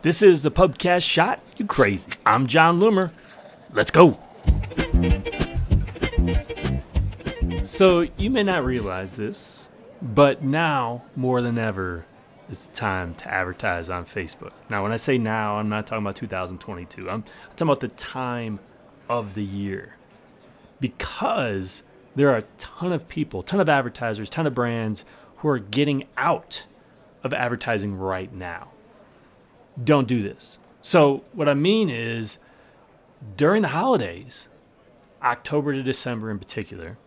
This is the Pubcast Shot. You crazy. I'm Jon Loomer. Let's go. So, you may not realize this, but now more than ever is the time to advertise on Facebook. Now, when I say now, I'm not talking about 2022. I'm talking about the time of the year. Because there are a ton of people, ton of advertisers, ton of brands who are getting out of advertising right now. Don't do this. So, what I mean is during the holidays, October to December in particular,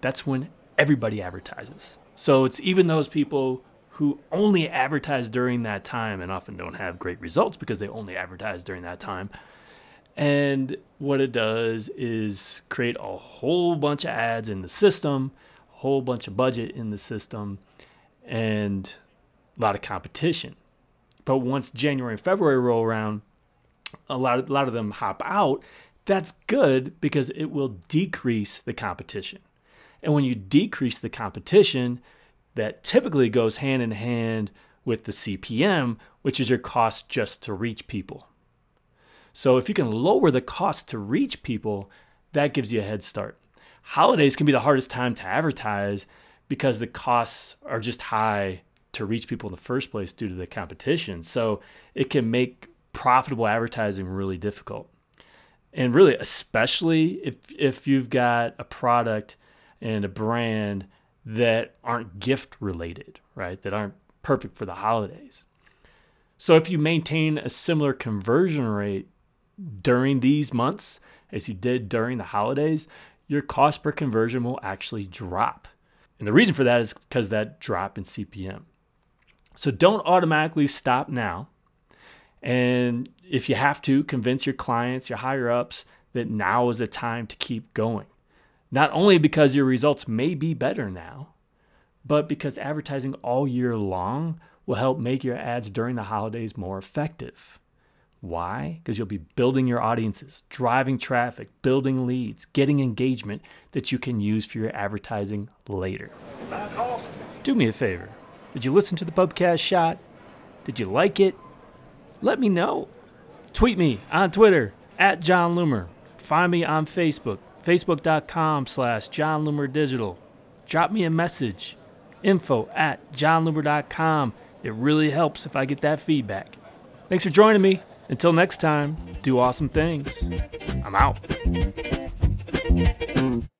that's when everybody advertises. So, it's even those people who only advertise during that time and often don't have great results because they only advertise during that time. And what it does is create a whole bunch of ads in the system, a whole bunch of budget in the system, and a lot of competition. But once January and February roll around, a lot of, a lot of them hop out. That's good because it will decrease the competition. And when you decrease the competition, that typically goes hand in hand with the CPM, which is your cost just to reach people. So if you can lower the cost to reach people, that gives you a head start. Holidays can be the hardest time to advertise because the costs are just high to reach people in the first place due to the competition. So it can make profitable advertising really difficult. And really, especially if, if you've got a product and a brand that aren't gift related, right? That aren't perfect for the holidays. So if you maintain a similar conversion rate during these months as you did during the holidays, your cost per conversion will actually drop. And the reason for that is because that drop in CPM. So don't automatically stop now. And if you have to, convince your clients, your higher ups, that now is the time to keep going. Not only because your results may be better now, but because advertising all year long will help make your ads during the holidays more effective. Why? Because you'll be building your audiences, driving traffic, building leads, getting engagement that you can use for your advertising later. Do me a favor did you listen to the Pubcast shot? Did you like it? Let me know. Tweet me on Twitter at Jon Loomer. Find me on Facebook, facebook.com slash Jon Loomer Digital. Drop me a message, info at jonloomer.com. It really helps if I get that feedback. Thanks for joining me. Until next time, do awesome things. I'm out.